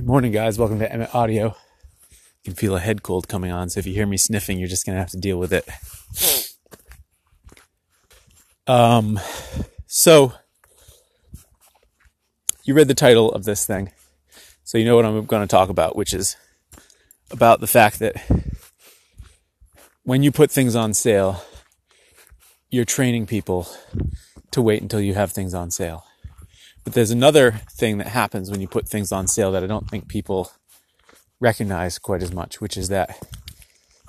Good morning, guys. Welcome to Emmett Audio. You can feel a head cold coming on, so if you hear me sniffing, you're just going to have to deal with it. Um, so you read the title of this thing, so you know what I'm going to talk about, which is about the fact that when you put things on sale, you're training people to wait until you have things on sale. But there's another thing that happens when you put things on sale that I don't think people recognize quite as much, which is that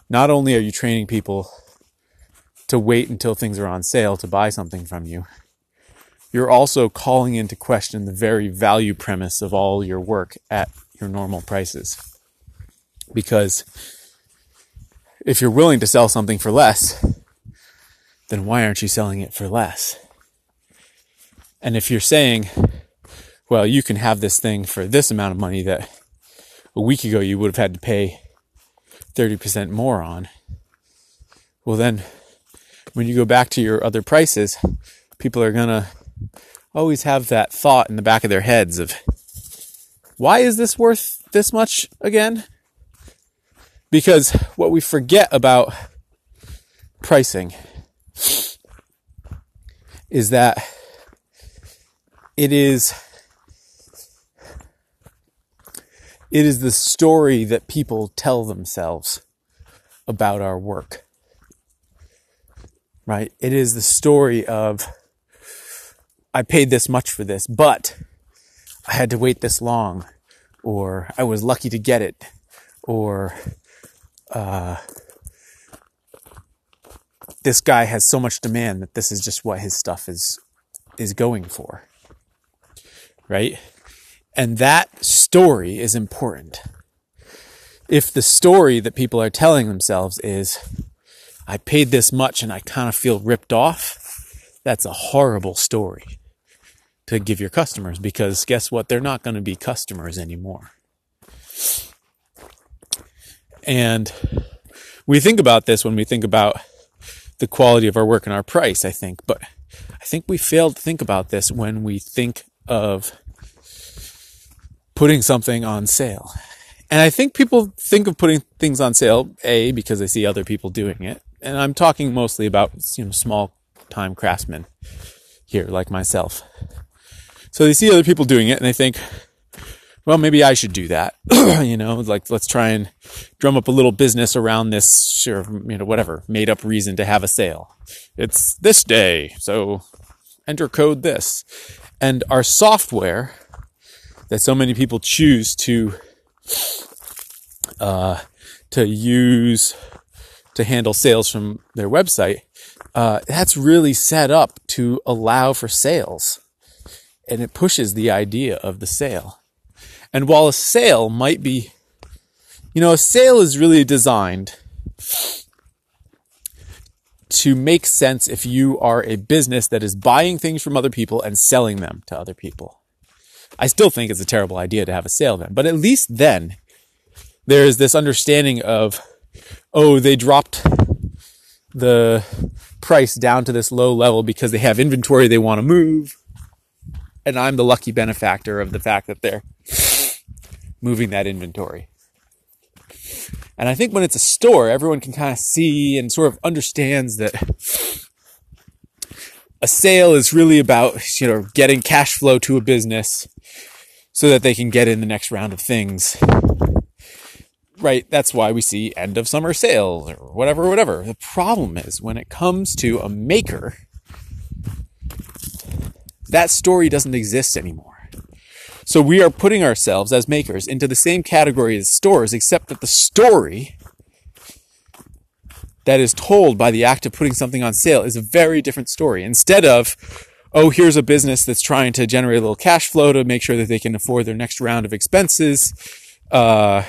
not only are you training people to wait until things are on sale to buy something from you, you're also calling into question the very value premise of all your work at your normal prices. Because if you're willing to sell something for less, then why aren't you selling it for less? And if you're saying, well, you can have this thing for this amount of money that a week ago you would have had to pay 30% more on, well, then when you go back to your other prices, people are going to always have that thought in the back of their heads of, why is this worth this much again? Because what we forget about pricing is that it is it is the story that people tell themselves about our work right it is the story of i paid this much for this but i had to wait this long or i was lucky to get it or uh, this guy has so much demand that this is just what his stuff is is going for right? And that story is important. If the story that people are telling themselves is, I paid this much and I kind of feel ripped off, that's a horrible story to give your customers because guess what? They're not going to be customers anymore. And we think about this when we think about the quality of our work and our price, I think, but I think we fail to think about this when we think of putting something on sale. And I think people think of putting things on sale, A, because they see other people doing it. And I'm talking mostly about, you know, small time craftsmen here, like myself. So they see other people doing it and they think, well, maybe I should do that. you know, like let's try and drum up a little business around this, sure, you know, whatever, made up reason to have a sale. It's this day. So enter code this. And our software that so many people choose to uh, to use to handle sales from their website, uh, that's really set up to allow for sales, and it pushes the idea of the sale. And while a sale might be, you know, a sale is really designed to make sense if you are a business that is buying things from other people and selling them to other people. I still think it's a terrible idea to have a sale then, but at least then there is this understanding of, oh, they dropped the price down to this low level because they have inventory they want to move. And I'm the lucky benefactor of the fact that they're moving that inventory. And I think when it's a store, everyone can kind of see and sort of understands that a sale is really about, you know, getting cash flow to a business so that they can get in the next round of things. Right? That's why we see end of summer sales or whatever, whatever. The problem is when it comes to a maker, that story doesn't exist anymore. So we are putting ourselves as makers into the same category as stores, except that the story that is told by the act of putting something on sale is a very different story. Instead of, oh, here's a business that's trying to generate a little cash flow to make sure that they can afford their next round of expenses, uh,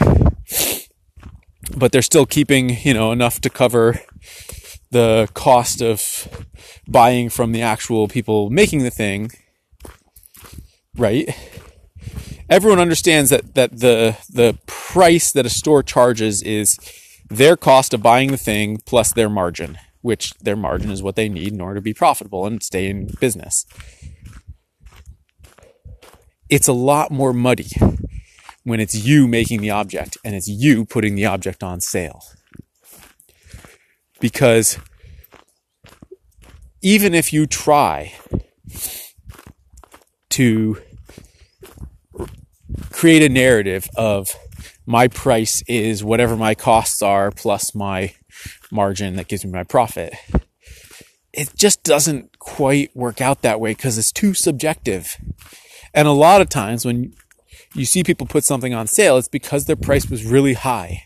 but they're still keeping, you know, enough to cover the cost of buying from the actual people making the thing, right? everyone understands that that the the price that a store charges is their cost of buying the thing plus their margin, which their margin is what they need in order to be profitable and stay in business. It's a lot more muddy when it's you making the object and it's you putting the object on sale. Because even if you try to create a narrative of my price is whatever my costs are plus my margin that gives me my profit. It just doesn't quite work out that way because it's too subjective. And a lot of times when you see people put something on sale, it's because their price was really high.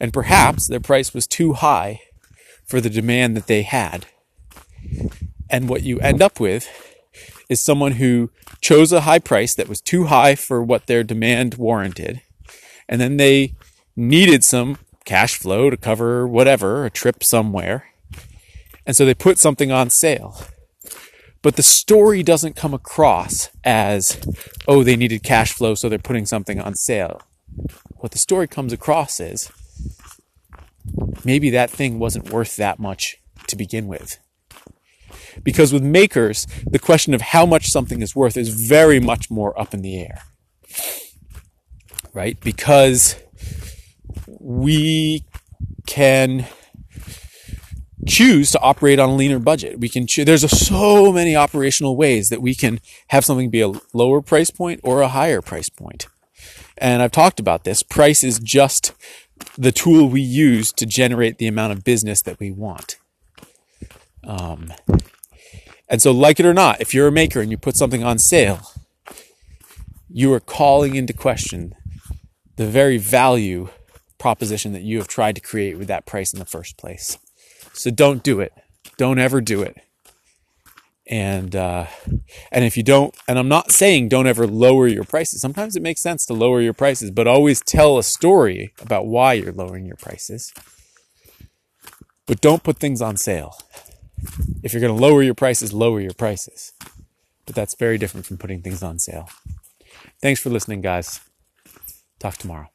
And perhaps their price was too high for the demand that they had. And what you end up with is someone who chose a high price that was too high for what their demand warranted. And then they needed some cash flow to cover whatever, a trip somewhere. And so they put something on sale. But the story doesn't come across as, oh, they needed cash flow, so they're putting something on sale. What the story comes across is, maybe that thing wasn't worth that much to begin with. Because with makers, the question of how much something is worth is very much more up in the air. Right? Because we can choose to operate on a leaner budget. We can choose, there's so many operational ways that we can have something be a lower price point or a higher price point. And I've talked about this. Price is just the tool we use to generate the amount of business that we want. Um, and so, like it or not, if you're a maker and you put something on sale, you are calling into question the very value proposition that you have tried to create with that price in the first place. So don't do it. Don't ever do it. And uh, and if you don't, and I'm not saying don't ever lower your prices. Sometimes it makes sense to lower your prices, but always tell a story about why you're lowering your prices. But don't put things on sale. If you're going to lower your prices, lower your prices. But that's very different from putting things on sale. Thanks for listening, guys. Talk tomorrow.